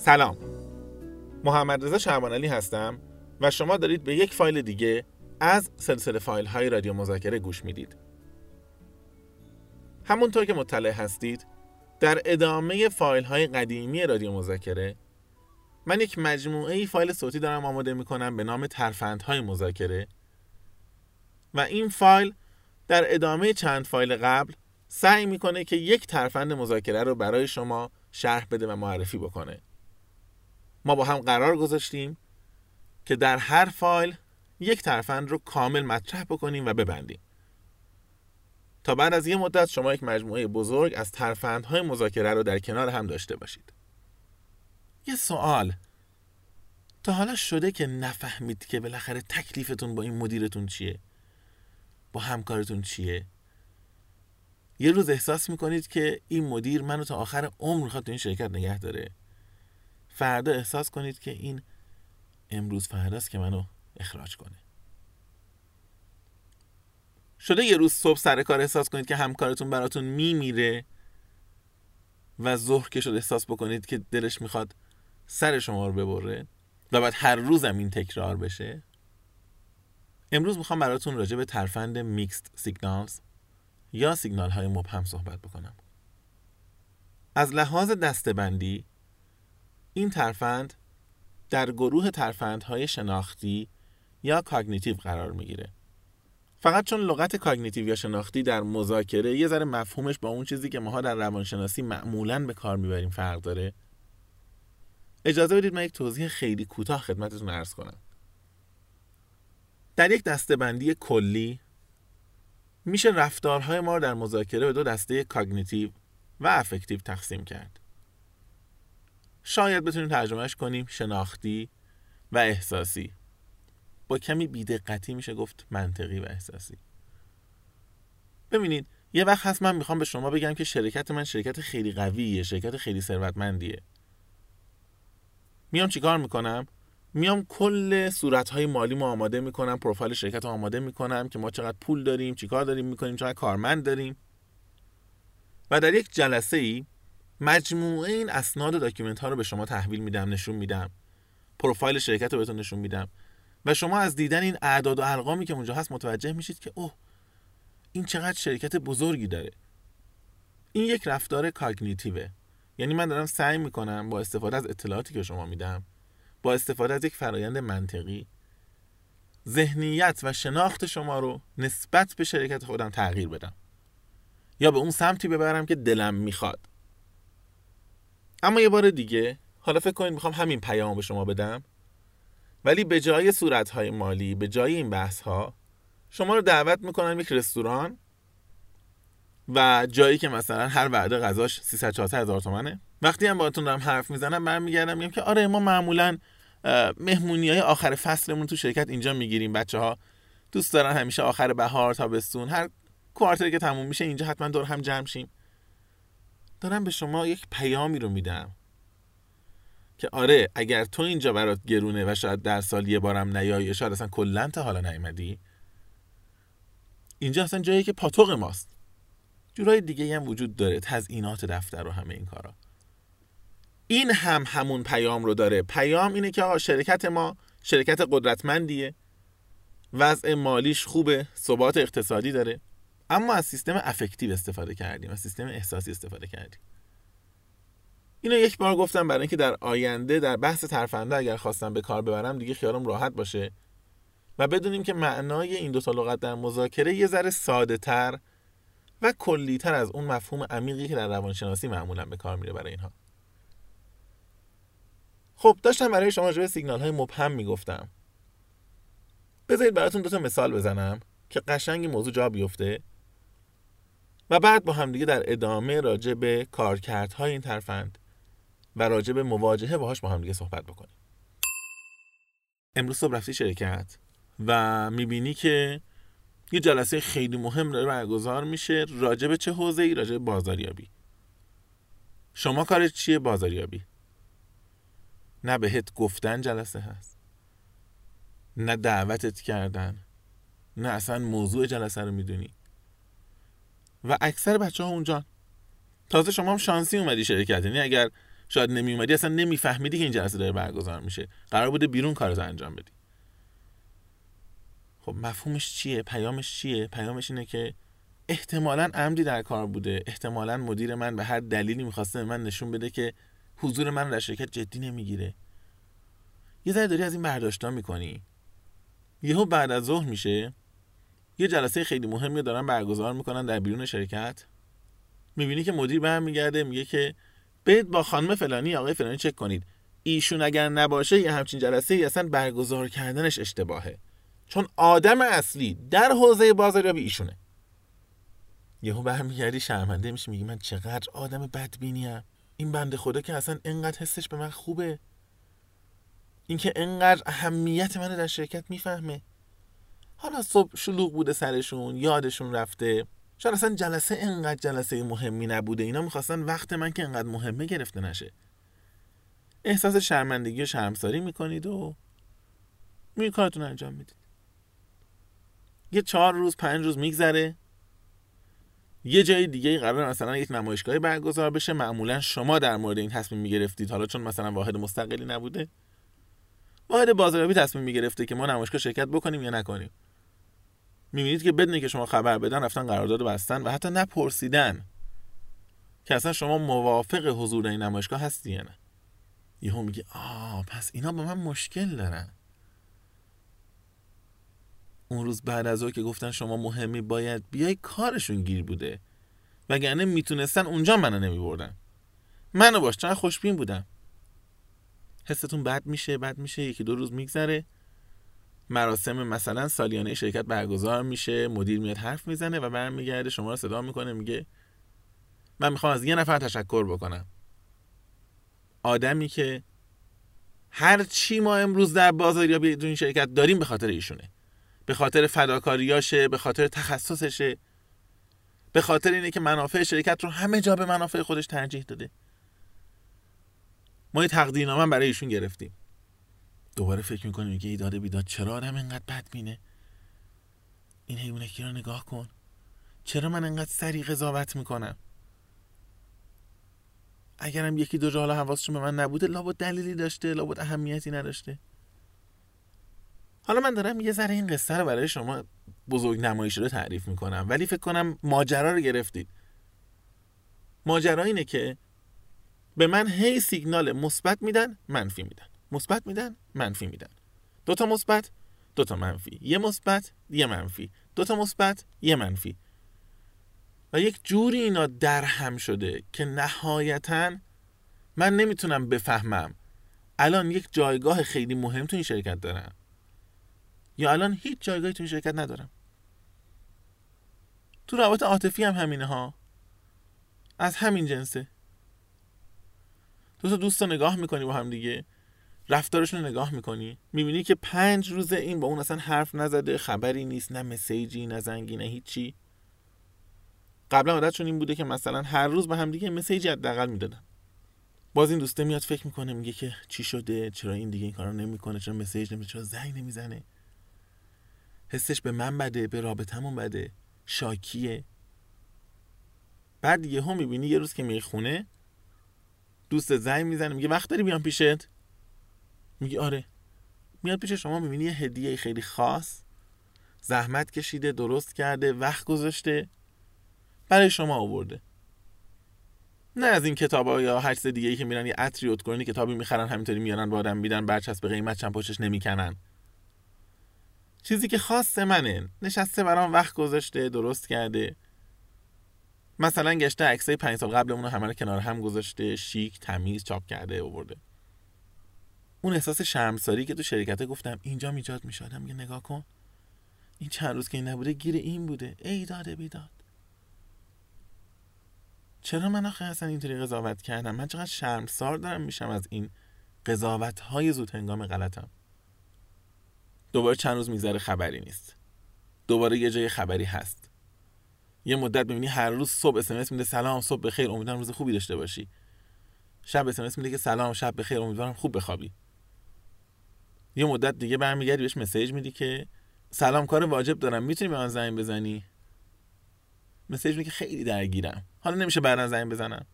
سلام. محمد رضا شعبان هستم و شما دارید به یک فایل دیگه از سلسله فایل های رادیو مذاکره گوش می‌دید. همونطور که مطلع هستید در ادامه فایل های قدیمی رادیو مذاکره من یک مجموعه ای فایل صوتی دارم آماده می کنم به نام ترفندهای مذاکره و این فایل در ادامه چند فایل قبل سعی می‌کنه که یک ترفند مذاکره رو برای شما شرح بده و معرفی بکنه. ما با هم قرار گذاشتیم که در هر فایل یک ترفند رو کامل مطرح بکنیم و ببندیم. تا بعد از یه مدت شما یک مجموعه بزرگ از ترفندهای مذاکره رو در کنار هم داشته باشید. یه سوال. تا حالا شده که نفهمید که بالاخره تکلیفتون با این مدیرتون چیه؟ با همکارتون چیه؟ یه روز احساس می‌کنید که این مدیر منو تا آخر عمر می‌خواد تو این شرکت نگه داره. فردا احساس کنید که این امروز فرداست که منو اخراج کنه. شده یه روز صبح سر کار احساس کنید که همکارتون براتون میمیره و ظهر که شد احساس بکنید که دلش می‌خواد سر شما رو ببره و بعد هر روزم این تکرار بشه. امروز می‌خوام براتون راجع به ترفند میکست سیگنالز یا سیگنال های مبهم صحبت بکنم. از لحاظ دسته‌بندی این ترفند در گروه ترفندهای شناختی یا cognitive قرار می‌گیره. فقط چون لغت cognitive یا شناختی در مذاکره یه ذره مفهومش با اون چیزی که ماها در روانشناسی معمولا به کار می‌بریم فرق داره. اجازه بدید من یک توضیح خیلی کوتاه خدمتتون عرض کنم. در یک دسته‌بندی کلی میشه رفتارهای ما در مذاکره به دو دسته cognitive و affective تقسیم کرد. شاید بتونیم ترجمهش کنیم شناختی و احساسی. با کمی بیدقتی میشه گفت منطقی و احساسی. ببینید یه وقت هست من می‌خوام به شما بگم که شرکت من شرکت خیلی قویه شرکت خیلی ثروتمندیه. میام چیکار می‌کنم؟ میام کل صورتهای مالی ما آماده می‌کنم پروفایل شرکت آماده می‌کنم که ما چقدر پول داریم چیکار داریم می‌کنیم چقدر کارمند داریم. و در یک جلسه ای مجموعه این اسناد و document ها رو به شما تحویل میدم نشون میدم. پروفایل شرکت رو بهتون نشون میدم. و شما از دیدن این اعداد و ارقامی که اونجا هست متوجه میشید که اوه این چقدر شرکت بزرگی داره. این یک رفتار cognitive ه. یعنی من دارم سعی می‌کنم با استفاده از اطلاعاتی که شما میدم با استفاده از یک فرایند منطقی ذهنیت و شناخت شما رو نسبت به شرکت خودم تغییر بدم. یا به اون سمتی ببرم که دلم می‌خواد. اما یه بار دیگه حالا فکر کنید می‌خوام همین پیام به شما بدم. ولی به جای صورتهای مالی به جای این بحث ها شما رو دعوت می‌کنم یک رستوران و جایی که مثلا هر وعده غذاش 300 400 هزار تومنه. وقتی هم باهاتون دارم حرف می‌زنم برمیگردم میگم که آره ما معمولا مهمونی های آخر فصلمون تو شرکت اینجا می‌گیریم. بچه ها دوست دارن همیشه آخر بهار تابستون هر کوارتری که تموم میشه اینجا حتما دور هم جمع شیم. دارم به شما یک پیامی رو میدم. که آره اگر تو اینجا برات گرونه و شاید در سال یه بارم نیایی یا شاید اصلا کلا تا حالا نیومدی اینجا اصلا جایی که پاتوق ماست. جورای دیگه هم وجود داره تزئینات دفتر و همه این کارا. این هم همون پیام رو داره. پیام اینه که آقا شرکت ما شرکت قدرتمندیه. وضع مالیش خوبه ثبات اقتصادی داره. اما از سیستم افکتیو استفاده کردیم از سیستم احساسی استفاده کردیم. اینو یک بار گفتم برای اینکه در آینده در بحث ترفنده اگر خواستم به کار ببرم دیگه خیالم راحت باشه و بدونیم که معنای این دو تا لغت در مذاکره یه ذره ساده تر و کلی تر از اون مفهوم عمیقی که در روانشناسی معمولا به کار میره برای اینها. خب داشتم برای شما جوی سیگنال های مبهم می‌گفتم. بذارید براتون دو تا مثال بزنم که قشنگ موضوع جا بیفته. و بعد با همدیگه در ادامه راجع به کارکردهای این ترفند و راجع به مواجهه باهاش با همدیگه صحبت بکنیم. امروز صبح رفتی شرکت و می‌بینی که یه جلسه خیلی مهم داره برگزار میشه راجع به چه حوزه ای راجع به بازاریابی. شما کارت چیه بازاریابی؟ نه بهت گفتن جلسه هست. نه دعوتت کردن. نه اصلا موضوع جلسه رو می‌دونی. و اکثر بچه ها اونجا. تازه شما هم شانسی اومدی شرکت یعنی اگر شاید نمی اومدی اصلا نمیفهمیدی که این جلسه داره برگزار میشه. قرار بوده بیرون کارتو انجام بدی. خب مفهومش چیه؟ پیامش چیه؟ پیامش اینه که احتمالا عمدی در کار بوده. احتمالا مدیر من به هر دلیلی می‌خواسته به من نشون بده که حضور من در شرکت جدی نمی‌گیره. یه ذره داری از این برداشتا می‌کنی. یهو بعد از ظهر میشه. یه جلسه خیلی مهمی دارن برگزار می‌کنن در بیرون شرکت. می‌بینی که مدیر برمیگرده میگه که برید با خانم فلانی آقای فلانی چک کنید. ایشون اگر نباشه یه همچین جلسه ای اصلا برگزار کردنش اشتباهه. چون آدم اصلی در حوزه بازاریابی ایشونه. یهو برمیگردی شرمنده میشه میگی من چقدر آدم بدبینیم این بنده خدا که اصلا انقدر حسش به من خوبه. اینکه انقدر اهمیت منو در شرکت می‌فهمه. حالا صبح شلوغ بوده سرشون یادشون رفته. شاید اصلا جلسه انقدر جلسه مهمی نبوده. اینا می‌خواستن وقت من که انقدر مهمه گرفته نشه. احساس شرمندگی و شرمساری می‌کنید و می کارتون انجام می‌دید. یه چهار روز پنج روز میگذره. یه جای دیگه قرار مثلا یک نمایشگاهی برگزار بشه. معمولا شما در مورد این تصمیم می‌گرفتید. حالا چون مثلا واحد مستقلی نبوده. واحد بازاریابی تصمیم می‌گرفته که ما نمایشگاه شرکت بکنیم یا نکنیم. می‌بینید که بدونی که شما خبر بدن رفتن قرارداد بستن و حتی نپرسیدن که اصلا شما موافق حضور این نمایشگاه هستی یا نه. یهو میگه آه پس اینا با من مشکل دارن. اون روز بعد از او که گفتن شما مهمی باید بیای کارشون گیر بوده. وگرنه می‌تونستن اونجا منو نمیبردن. منو باش چقدر خوشبین بودم. حستون بد میشه بد میشه یکی دو روز میگذره. مراسم مثلا سالیانه شرکت برگزار میشه مدیر میاد حرف می‌زنه و برمیگرده شما رو صدا می‌کنه میگه من می‌خوام از یه نفر تشکر بکنم. آدمی که هر چی ما امروز در بازاریابی این شرکت داریم به خاطر ایشونه. به خاطر فداکاریاشه به خاطر تخصصشه. به خاطر اینه که منافع شرکت رو همه جا به منافع خودش ترجیح داده. ما یه تقدیرنامه برای ایشون گرفتیم. دوباره فکر می‌کنیم که ایداد بیداد چرا آدم اینقدر بد بینه این حیوانکی رو نگاه کن. چرا من انقدر سریع قضاوت می‌کنم؟ اگرم یکی دو جا حالا حواسشون به من نبوده لابد دلیلی داشته لابد اهمیتی نداشته. حالا من دارم یه ذره این قصه رو برای شما بزرگ نمایش رو تعریف می‌کنم ولی فکر کنم ماجرا رو گرفتید. ماجرا اینه که به من هی سیگنال مثبت میدن منفی میدن. مثبت میدن منفی میدن. دو تا مثبت دو تا منفی. یه مثبت یه منفی. دو تا مثبت یه منفی. و یک جوری اینا در هم شده که نهایتا من نمی‌تونم بفهمم الان یک جایگاه خیلی مهم تو این شرکت دارم یا الان هیچ جایگاهی تو این شرکت ندارم. تو روابط عاطفی هم همینه ها. از همین جنسه. دو تا دوست نگاه می‌کنی با هم دیگه. رفتارشون رو نگاه می‌کنی می‌بینی که پنج روزه این با اون اصلا حرف نزده خبری نیست نه مسیجی نه زنگی نه هیچی. قبلا عادتشون این بوده که مثلا هر روز به هم دیگه مسیجی حداقل می‌دادن. باز این دوسته میاد فکر می‌کنه میگه که چی شده چرا این دیگه این کارو نمی‌کنه چرا مسیج نمیده چرا زنگ نمی‌زنه. حسش به من بده به رابطمون بده. شاکیه. بعد یه هم می‌بینی یه روز که میری خونه دوست زنگ می‌زنه میگه وقت داری بیام پیشت؟ میگی آره. میاد پیش شما می‌بینی یه هدیه خیلی خاص. زحمت کشیده درست کرده وقت گذاشته. برای شما آورده. نه از این کتاب ها یا هر چیز دیگه ای که میرن یه عطری اتکلونی کتابی می‌خرن همینطوری میارن با آدم میدن برچسب قیمت چند پشتش نمی‌کنن. چیزی که خاص منه. نشسته برام وقت گذاشته درست کرده. مثلا گشته عکسای پنج سال قبلمون رو همه رو کنار هم گذاشته شیک تمیز چاپ کرده آورده. اون احساس شرمساری که تو شرکته گفتم اینجا میجاد میشه میگه نگاه کن. این چند روز که این نبوده گیر این بوده. ای داده بیداد. چرا من آخه اصلا اینطوری قضاوت کردم؟ من چقدر شرمسار دارم میشم از این قضاوت های زود هنگام غلطم. دوباره چند روز میگذره خبری نیست. دوباره یه جای خبری هست. یه مدت ببینی هر روز صبح اسمس میده سلام صبح بخیر امیدوارم روز خوبی داشته باشی. شب اسمس میده که سلام شب بخیر امیدوارم خوب بخوابی. یه مدت دیگه برمیگردی بهش مسیج میدی که سلام کار واجب دارم. می‌تونی به من زنگ بزنی؟ مسیج میگه خیلی درگیرم. حالا نمیشه بعدا زنگ بزنم.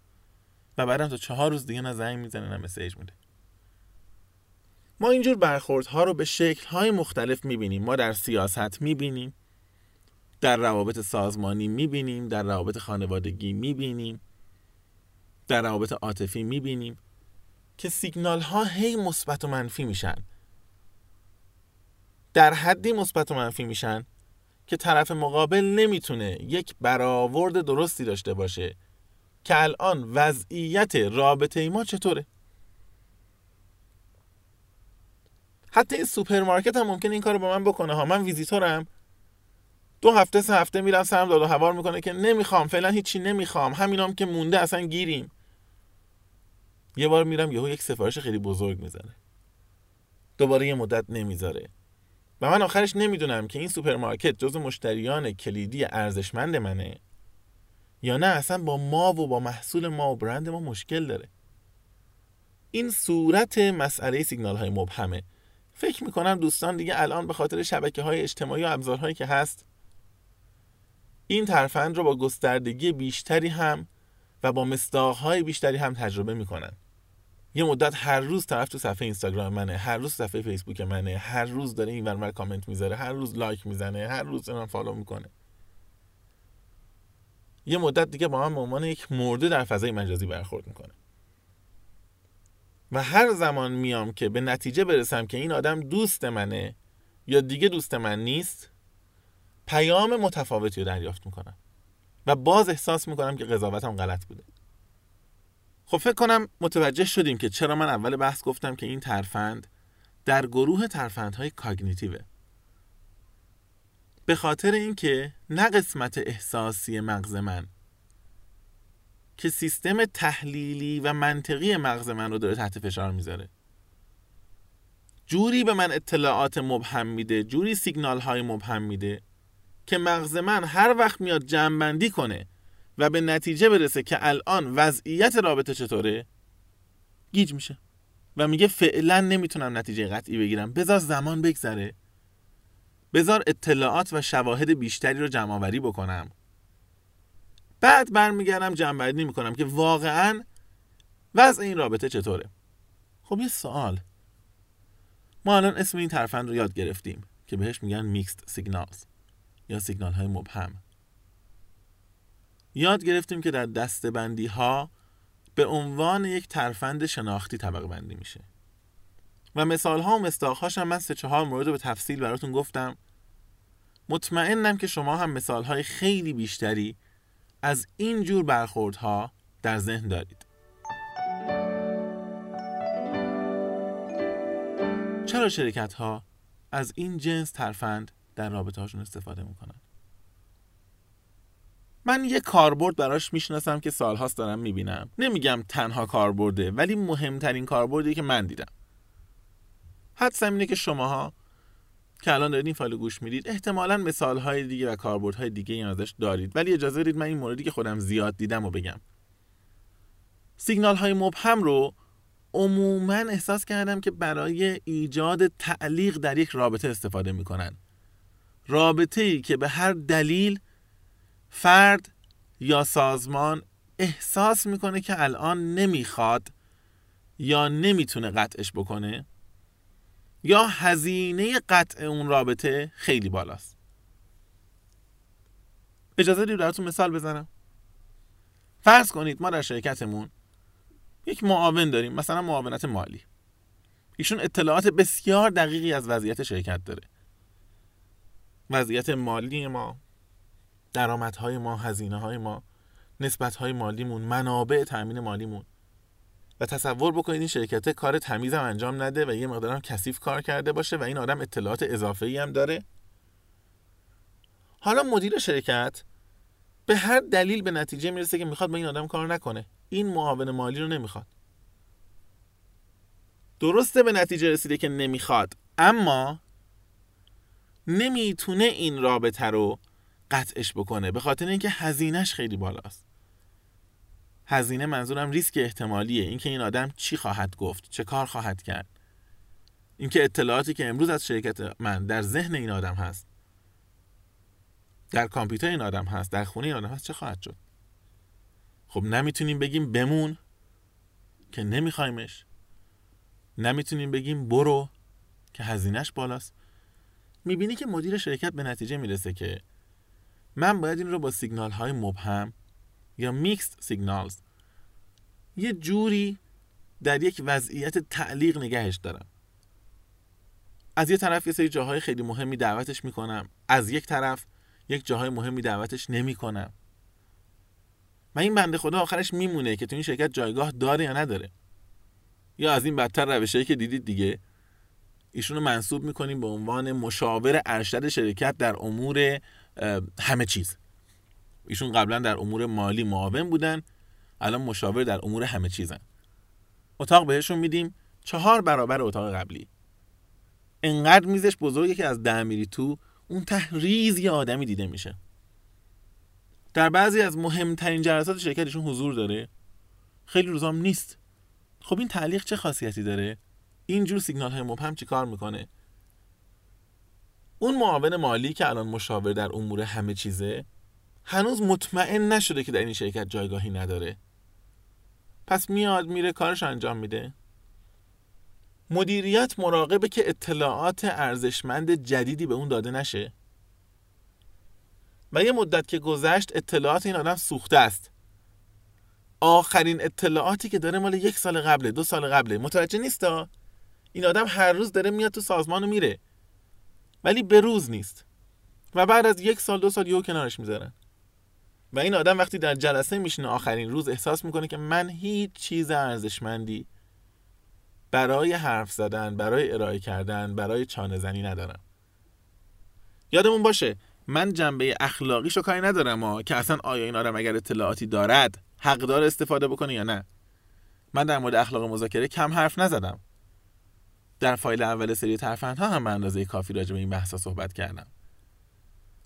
و بعدم تا چهار روز دیگه نه زنگ می‌زنه نه مسیج میده. ما اینجور برخوردها رو به شکلهای مختلف می‌بینیم. ما در سیاست می‌بینیم در روابط سازمانی می‌بینیم در روابط خانوادگی می‌بینیم در روابط عاطفی می‌بینیم که سیگنال ها هی مثبت و منفی میشن. در حدی مثبت و منفی میشن که طرف مقابل نمی‌تونه یک برآورد درستی داشته باشه که الان وضعیت رابطه ما چطوره؟ حتی سوپرمارکت هم ممکن این کارو با من بکنه ها. من ویزیتورم. دو هفته سه هفته میرم سرم داد و هوار می‌کنه که نمی‌خوام فعلا هیچی نمی‌خوام. همینام که مونده اصلا گیریم. یه بار میرم یهو یک سفارش خیلی بزرگ می‌زنه. دوباره یه مدت نمی‌ذاره. و من آخرش نمی‌دونم که این سوپرمارکت جز مشتریان کلیدی ارزشمند منه یا نه اصلا با ما و با محصول ما و برند ما مشکل داره. این صورت مسئله سیگنال های مبهمه. فکر می‌کنم دوستان دیگه الان به خاطر شبکه های اجتماعی و ابزارهایی که هست این ترفند رو با گستردگی بیشتری هم و با مصداق‌های بیشتری هم تجربه می‌کنن. یه مدت هر روز طرف تو صفحه اینستاگرام منه هر روز صفحه فیسبوک منه هر روز داره این ور اون ور کامنت می‌ذاره هر روز لایک می‌زنه هر روز من follow می‌کنه. یه مدت دیگه با من به عنوان یک مرده در فضای مجازی برخورد می‌کنه. و هر زمان میام که به نتیجه برسم که این آدم دوست منه یا دیگه دوست من نیست پیام متفاوتی رو دریافت می‌کنم. و باز احساس می‌کنم که قضاوتم غلط بوده. خب فکر کنم متوجه شدیم که چرا من اول بحث گفتم که این ترفند در گروه ترفندهای کاگنیتیوه. به خاطر اینکه نه قسمت احساسی مغز من که سیستم تحلیلی و منطقی مغز من رو داره تحت فشار می‌ذاره. جوری به من اطلاعات مبهم میده جوری سیگنال های مبهم میده که مغز من هر وقت میاد جمعبندی کنه و به نتیجه برسه که الان وضعیت رابطه چطوره؟ گیج میشه. و میگه فعلا نمی‌تونم نتیجه قطعی بگیرم. بذار زمان بگذره. بذار اطلاعات و شواهد بیشتری رو جمع آوری بکنم. بعد برمیگردم جمع می‌کنم که واقعا وضع این رابطه چطوره. خب یه سوال. ما الان اسم این ترفند رو یاد گرفتیم که بهش میگن میکست سیگنالز یا سیگنال های مبهم. یاد گرفتیم که در دستبندی ها به عنوان یک ترفند شناختی طبقه بندی میشه. و مثال ها و مستاق هاش هم من سه چهار مورد به تفصیل براتون گفتم. مطمئنم که شما هم مثال های خیلی بیشتری از این جور برخوردها در ذهن دارید. چرا شرکت ها از این جنس ترفند در رابطه هاشون استفاده می‌کنن؟ من یه کاربرد براش می‌شناسم که سالهاست دارم می‌بینم. نمیگم تنها کاربرده ولی مهمترین کاربردی که من دیدم. حدسم اینه که شماها که الان دارید این فایل گوش می‌دید احتمالا مثال های دیگه و کاربردهای دیگه این ازش دارید. ولی اجازه بدید من این موردی که خودم زیاد دیدم و بگم. سیگنال های مبهم رو عموما احساس کردم که برای ایجاد تعلیق در یک رابطه استفاده می‌کنن. رابطه ای که به هر دلیل فرد یا سازمان احساس می‌کنه که الان نمی‌خواد یا نمی‌تونه قطعش بکنه یا هزینه قطع اون رابطه خیلی بالاست. اجازه دید براتون مثال بزنم. فرض کنید ما در شرکتمون یک معاون داریم مثلا معاونت مالی. ایشون اطلاعات بسیار دقیقی از وضعیت شرکت داره. وضعیت مالی ما درآمدهای ما هزینه های ما نسبت های مالیمون منابع تامین مالیمون. و تصور بکنید این شرکت کار تمیز هم انجام نده و یه مقدارم کثیف کار کرده باشه و این آدم اطلاعات اضافه ای هم داره. حالا مدیر شرکت به هر دلیل به نتیجه می‌رسه که می‌خواد با این آدم کار نکنه. این معاون مالی رو نمی‌خواد. درسته به نتیجه رسیده که نمی‌خواد اما نمی‌تونه این رابطه رو قطعش بکنه. به خاطر اینکه هزینهش خیلی بالاست. هزینه منظورم ریسک احتمالیه. اینکه این آدم چی خواهد گفت چه کار خواهد کرد. اینکه اطلاعاتی که امروز از شرکت من در ذهن این آدم هست در کامپیوتر این آدم هست در خونه این آدم هست چه خواهد شد؟ خب نمی‌تونیم بگیم بمون که نمیخوایمش. نمی‌تونیم بگیم برو که هزینهش بالاست. می‌بینی که مدیر شرکت به نتیجه می‌رسه که من باید این رو با سیگنال های مبهم یا میکست سیگنالز یه جوری در یک وضعیت تعلیق نگهش دارم. از یه طرف یه سری جاهای خیلی مهمی دعوتش می‌کنم از یک طرف یک جاهای مهمی دعوتش نمی‌کنم. و این بنده خدا آخرش میمونه که تو این شرکت جایگاه داره یا نداره. یا از این بدتر روشهایی که دیدید دیگه ایشونو منصوب می‌کنیم به عنوان مشاور ارشد شرکت در امور همه چیز. ایشون قبلا در امور مالی معاون بودن الان مشاور در امور همه چیزن. اتاق بهشون میدیم چهار برابر اتاق قبلی. انقدر میزش بزرگه که از ده میری تو اون ته ریز آدمی دیده میشه. در بعضی از مهمترین جلسات شرکتشون حضور داره. خیلی روزام نیست. خب این تعلیق چه خاصیتی داره؟ اینجور سیگنال های مبهم چی کار می‌کنه؟ اون معاون مالی که الان مشاور در امور همه چیزه هنوز مطمئن نشده که در این شرکت جایگاهی نداره. پس میاد میره کارش انجام میده. مدیریت مراقبه که اطلاعات ارزشمند جدیدی به اون داده نشه. و یه مدت که گذشت اطلاعات این آدم سوخته است. آخرین اطلاعاتی که داره مال یک سال قبله دو سال قبله. متوجه نیستا؟ این آدم هر روز داره میاد تو سازمان و میره. ولی به روز نیست. و بعد از یک سال دو سال یهو کنارش می‌ذارن و این آدم وقتی در جلسه میشینه آخرین روز احساس می‌کنه که من هیچ چیز ارزشمندی برای حرف زدن برای ارائه کردن برای چانه زنی ندارم. یادمون باشه من جنبه اخلاقیشو کاری ندارم ها که اصلا آیا این آدم اگر اطلاعاتی دارد حق دار استفاده بکنه یا نه. من در مورد اخلاق مذاکره کم حرف نزدم. در فایل اول سری ترفندها هم اندازه کافی راجع به این بحثا صحبت کردم.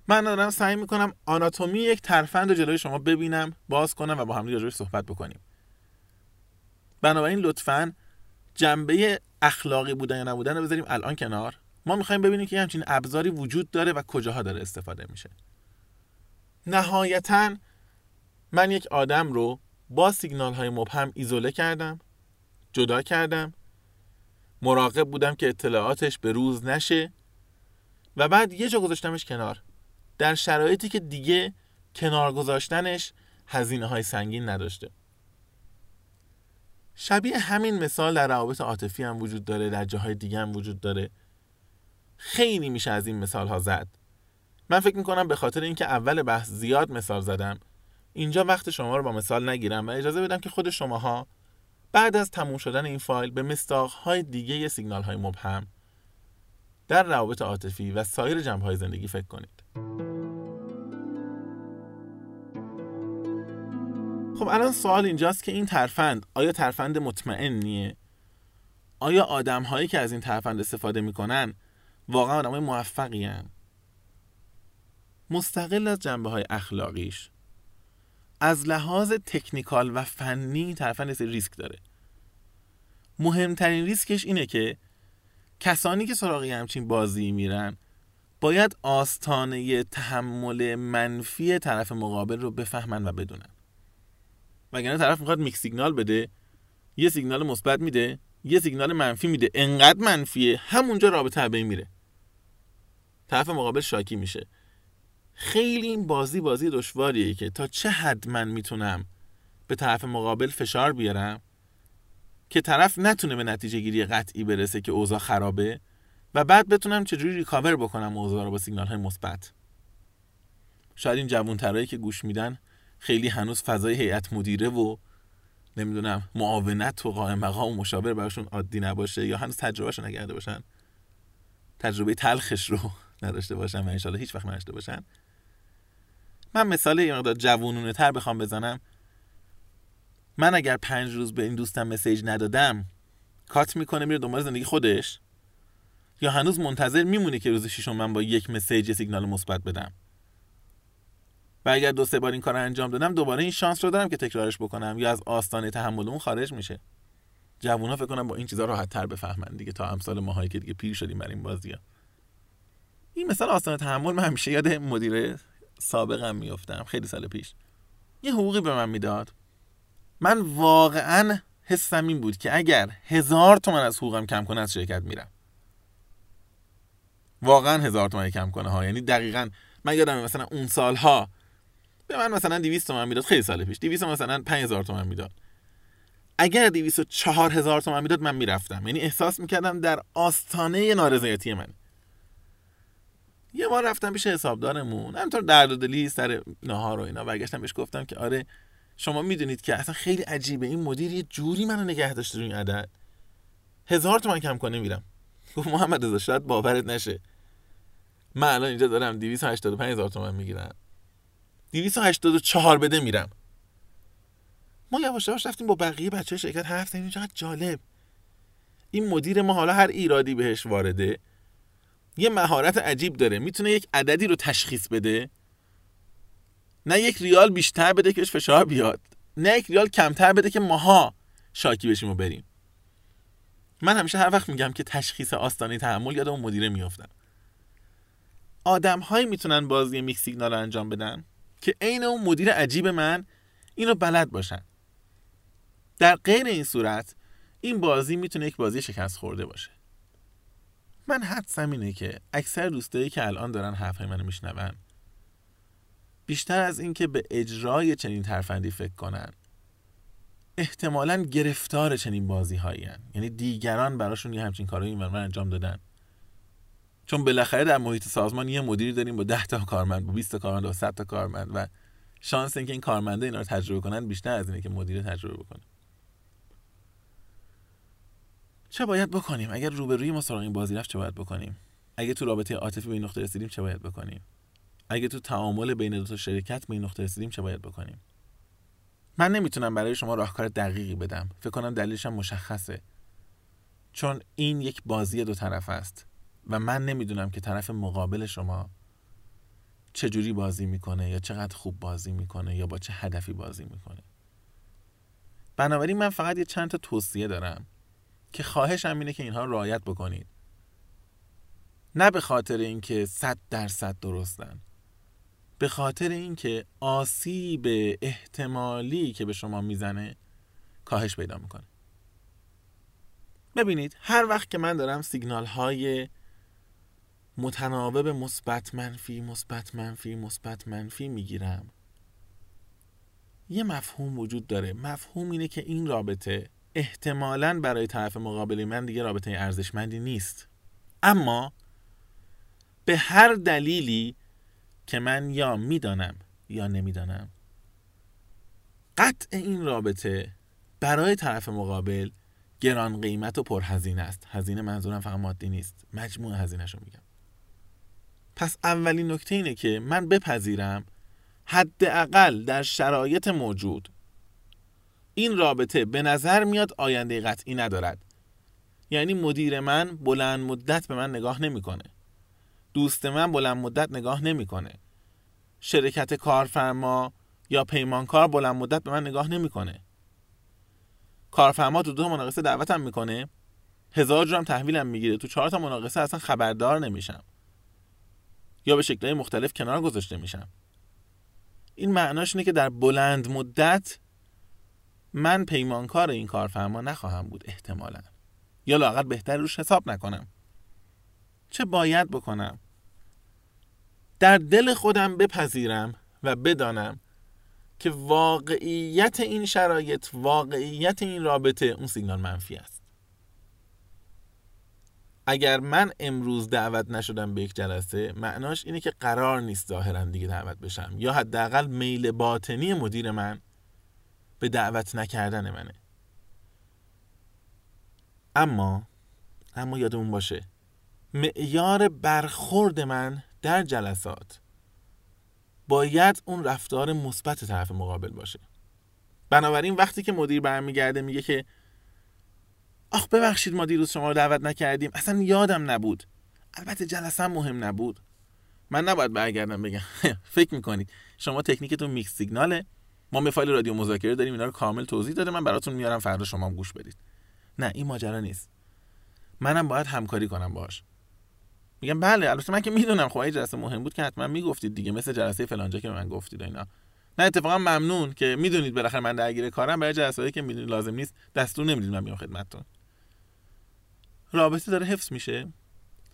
من دارم سعی می‌کنم آناتومی یک ترفند رو جلوی شما ببینم باز کنم و با هم راجعش صحبت بکنیم. بنابراین لطفا جنبه اخلاقی بودن یا نبودن رو بذاریم الان کنار. ما می‌خوایم ببینیم که همچین ابزاری وجود داره و کجاها داره استفاده میشه. نهایتا من یک آدم رو با سیگنال های مبهم ایزوله کردم جدا کردم مراقب بودم که اطلاعاتش به روز نشه. و بعد یه جا گذاشتمش کنار. در شرایطی که دیگه کنار گذاشتنش هزینه های سنگین نداشته. شبیه همین مثال در روابط عاطفی هم وجود داره در جاهای دیگه هم وجود داره. خیلی میشه از این مثال ها زد. من فکر می‌کنم به خاطر اینکه اول بحث زیاد مثال زدم اینجا وقت شما رو با مثال نگیرم و اجازه بدم که خود شماها بعد از تموم شدن این فایل به های دیگه سیگنال های مبهم در روابط عاطفی و سایر جنبه های زندگی فکر کنید. خب الان سوال اینجاست که این ترفند آیا ترفند مطمئنیه؟ آیا آدم هایی که از این ترفند استفاده می‌کنن واقعا آدم های؟ مستقل از جنبه های اخلاقیش. از لحاظ تکنیکال و فنی ترفند ریسک داره. مهمترین ریسکش اینه که کسانی که سراغ همچین بازی میرن باید آستانه تحمل منفی طرف مقابل رو بفهمن و بدونن. وگرنه طرف می‌خواد mixed signal بده یه سیگنال مثبت میده یه سیگنال منفی میده. انقدر منفیه همونجا رابطه بین میره. طرف مقابل شاکی میشه. خیلی این بازی بازی دشواریه که تا چه حد من می‌تونم به طرف مقابل فشار بیارم که طرف نتونه به نتیجه گیری قطعی برسه که اوضاع خرابه و بعد بتونم چجوری recover بکنم اوضاع رو با سیگنال های مثبت. شاید این جوانترایی که گوش میدن خیلی هنوز فضای هیئت مدیره و نمی‌دونم معاونت و قائم مقام و مشاور براشون عادی نباشه یا هنوز تجربهشون نگرده باشن. تجربه تلخش رو نداشته باشن و انشالله هیچ وقت نداشته باشن. من مثال یه مقدار جوونونه تر بخوام بزنم. من اگر پنج روز به این دوستم مسیج ندادم کات می‌کنه میره دنبال زندگی خودش. یا هنوز منتظر میمونه که روز ششم من با یک مسیج سیگنال مثبت بدم. و اگر دو سه بار این کار رو انجام دادم دوباره این شانس رو دارم که تکرارش بکنم یا از آستانه تحمل اون خارج میشه. جوونا فکر کنم با این چیزا راحت تر بفهمن دیگه تا امسال ماهایی که دیگه پیر شدیم بر این بازی ها. این مثال آستانه تحمل من همیشه یاد مدیر سابقم میفتم خیلی سال پیش. یه حقوقی به من می‌داد. من واقعا حسم این بود که اگر هزار تومن از حقوقم کم کنه از شرکت میرم. واقعا هزار تومن کم کنه ها. یعنی دقیقا من یادم مثلا اون سالها به من مثلا 200 تومن می‌داد. خیلی سال پیش. 200 مثلا 5000 تومن می‌داد. اگر 204 هزار تومن می‌داد من می‌رفتم. یعنی احساس می‌کردم در آستانه نارضایتی من. یه بار رفتم پیش حسابدارمون همینطور درد و دلی سر نهار و اینا برگشتم بهش گفتم که آره شما می‌دونید که اصلا خیلی عجیبه این مدیر یه جوری منو نگه داشته روی عدد. هزار تومن کم کنه میرم. گفت محمد رضا شاید باورت نشه. من الان اینجا دارم 285 هزار تومن می‌گیرم. 284 بده میرم. ما یواش یواش رفتیم با بقیه بچه شرکت حرف زدیم چقدر جالب. این مدیر ما حالا هر ایرادی بهش وارده. یه مهارت عجیب داره. می‌تونه یک عددی رو تشخیص بده. نه یک ریال بیشتر بده که فشار بیاد. نه یک ریال کمتر بده که ماها شاکی بشیم و بریم. من همیشه هر وقت میگم که تشخیص آستانه تحمل یاد اون مدیره میافتم. آدم هایی می‌تونن بازی میکس سیگنال انجام بدن که عین اون مدیر عجیب من اینو بلد باشن. در غیر این صورت این بازی می‌تونه یک بازی شکست خورده باشه. من حدسم اینه که اکثر دوستایی که الان دارن حرفای منو میشنون بیشتر از اینکه به اجرای چنین ترفندی فکر کنن احتمالا گرفتار چنین بازی هایی یعنی دیگران براشون یه همچین کارهایی من انجام دادن. چون بالاخره در محیط سازمان یه مدیری داریم با 10 تا کارمند با 20 تا کارمند با 100 تا کارمند و شانس اینکه این کارمنده اینا رو تجربه کنن بیشتر از اینه که مدیر تجربه بکنه. چه باید بکنیم؟ اگر روبروی ما سراغ این بازی رفت چه باید بکنیم؟ اگه تو رابطه عاطفی به این نقطه رسیدیم چه باید بکنیم؟ اگه تو تعامل بین دو تا شرکت به این نقطه رسیدیم چه باید بکنیم؟ من نمی‌تونم برای شما راهکار دقیقی بدم. فکر کنم دلیلش هم مشخصه. چون این یک بازی دو طرف است و من نمی‌دونم که طرف مقابل شما چجوری بازی می‌کنه یا چقدر خوب بازی می‌کنه یا با چه هدفی بازی می‌کنه. بنابراین من فقط یه چند تا توصیه دارم. که خواهشم اینه که اینها رعایت بکنید. نه به خاطر اینکه صد درصد درستن. به خاطر اینکه آسیب احتمالی که به شما می‌زنه کاهش پیدا می‌کنه. ببینید هر وقت که من دارم سیگنال های متناوب مثبت منفی مثبت منفی مثبت منفی می‌گیرم یه مفهوم وجود داره. مفهوم اینه که این رابطه احتمالا برای طرف مقابل من دیگه رابطه ارزشمندی نیست. اما به هر دلیلی که من یا می‌دانم یا نمی‌دانم قطع این رابطه برای طرف مقابل گران قیمت و پرهزینه است. هزینه منظورم فقط مادی نیست. مجموع هزینهشو میگم. پس اولین نکته اینه که من بپذیرم حداقل در شرایط موجود این رابطه به نظر میاد آینده قطعی ندارد. یعنی مدیر من بلند مدت به من نگاه نمی‌کنه. دوست من بلند مدت نگاه نمی‌کنه. شرکت کارفرما یا پیمانکار بلند مدت به من نگاه نمی‌کنه. کارفرما تو دو مناقصه دعوتم می‌کنه. هزار جرم تحویلم می‌گیره. تو چهار تا مناقصه اصلا خبردار نمیشم. یا به شکلهای مختلف کنار گذاشته میشم. این معناش اینه که در بلند مدت من پیمانکار این کارفرما نخواهم بود احتمالا. یا لاقل بهتر روش حساب نکنم. چه باید بکنم؟ در دل خودم بپذیرم و بدانم که واقعیت این شرایط واقعیت این رابطه اون سیگنال منفی است. اگر من امروز دعوت نشدم به یک جلسه معناش اینه که قرار نیست ظاهرا دیگه دعوت بشم. یا حداقل میل باطنی مدیر من به دعوت نکردن منه. اما اما یادمون باشه معیار برخورد من در جلسات باید اون رفتار مثبت طرف مقابل باشه. بنابراین وقتی که مدیر برمیگرده میگه که آخ ببخشید ما دیروز شما رو دعوت نکردیم اصلا یادم نبود. البته جلسه مهم نبود. من نباید برگردم بگم فکر می‌کنید شما تکنیکتون میکس سیگناله. ما به فایل رادیو مذاکره داریم اینا رو کامل توضیح داده. من براتون میارم فردا شما هم گوش بدید. نه این ماجرا نیست. منم باید همکاری کنم باش میگم بله البته من که می‌دونم. خب جلسه مهم بود که حتما می‌گفتید دیگه مثل جلسه فلانجا که من گفتید اینا. من اتفاقا ممنون که می‌دونید بالاخره من درگیر کارم. برای جلساتی که می‌دونید لازم نیست دستور نمی‌دید من بیام خدمتتون. رابطه داره حفظ میشه.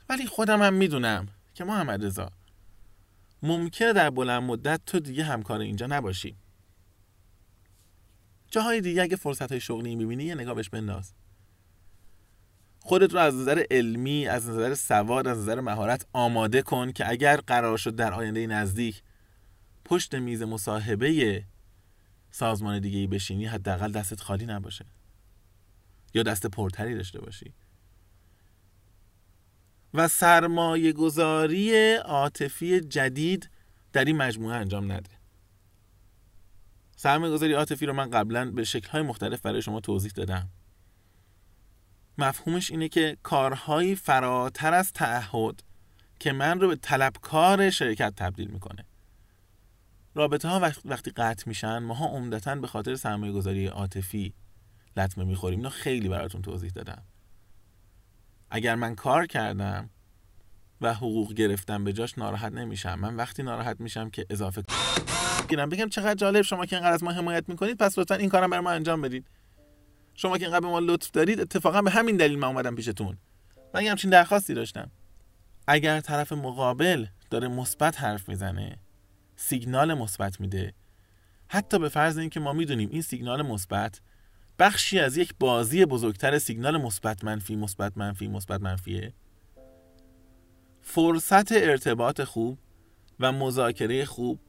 ولی خودم هم می‌دونم که محمد رضا ممکنه در بلند مدت تو دیگه همکار اینجا نباشی. جاهای دیگه اگه فرصت های شغلی می‌بینی یه نگاه بهش بنداز. خودت رو از نظر علمی از نظر سواد از نظر مهارت آماده کن که اگر قرار شد در آینده نزدیک پشت میز مصاحبه سازمان دیگه ای بشینی حداقل دستت خالی نباشه. یا دست پرتری داشته باشی. و سرمایه گذاری عاطفی جدید در این مجموعه انجام نده. سرمایه گذاری عاطفی رو من قبلا به شکل‌های مختلف برای شما توضیح دادم. مفهومش اینه که کارهایی فراتر از تعهد که من رو به طلبکار شرکت تبدیل می‌کنه. رابطه ها وقتی قطع میشن ماها عمدتا به خاطر سرمایه گذاری عاطفی لطمه می‌خوریم. اینو خیلی براتون توضیح دادم. اگر من کار کردم و حقوق گرفتم به جاش ناراحت نمیشم. من وقتی ناراحت میشم که اضافه گیرم بگم چقدر جالب شما که اینقدر از ما حمایت می‌کنید پس لطفا این کارم برای ما انجام بدید. شما که اینقدر به ما لطف دارید اتفاقا به همین دلیل من اومدم پیشتون. من یه همچین درخواستی داشتم. اگر طرف مقابل داره مثبت حرف می‌زنه سیگنال مثبت میده حتی به فرض اینکه ما می‌دونیم این سیگنال مثبت بخشی از یک بازی بزرگتر سیگنال مثبت منفی مثبت منفی مثبت منفیه. فرصت ارتباط خوب و مذاکره خوب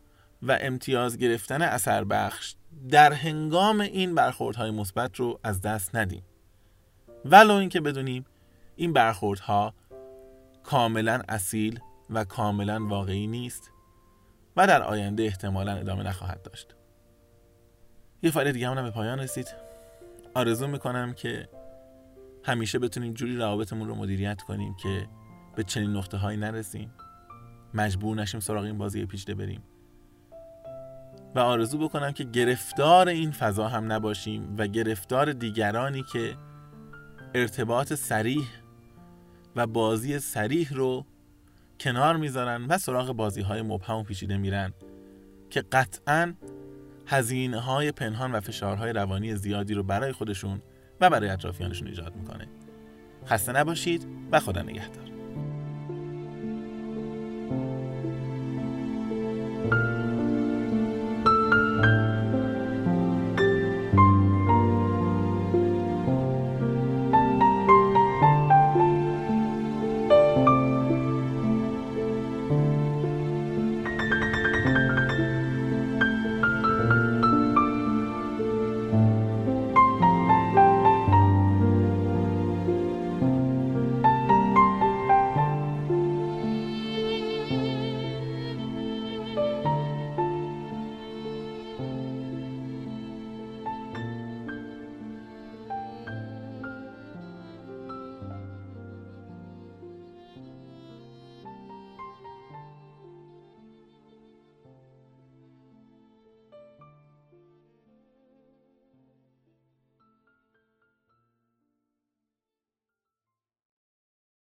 و امتیاز گرفتن اثر بخش در هنگام این برخوردهای مثبت رو از دست ندیم. ولو اینکه بدونیم این برخوردها کاملا اصیل و کاملا واقعی نیست و در آینده احتمالا ادامه نخواهد داشت. یه فایل دیگه هم به پایان رسید. آرزو می‌کنم که همیشه بتونیم جوری روابطمون رو مدیریت کنیم که به چنین نقطه هایی نرسیم. مجبور نشیم سراغ این بازی پیچیده بریم. و آرزو بکنم که گرفتار این فضا هم نباشیم و گرفتار دیگرانی که ارتباط سریح و بازی سریح رو کنار می‌ذارن و سراغ بازی های مبهم و پیچیده میرن که قطعا هزینه های پنهان و فشارهای روانی زیادی رو برای خودشون و برای اطرافیانشون ایجاد می‌کنه. خسته نباشید و خدا نگهدار.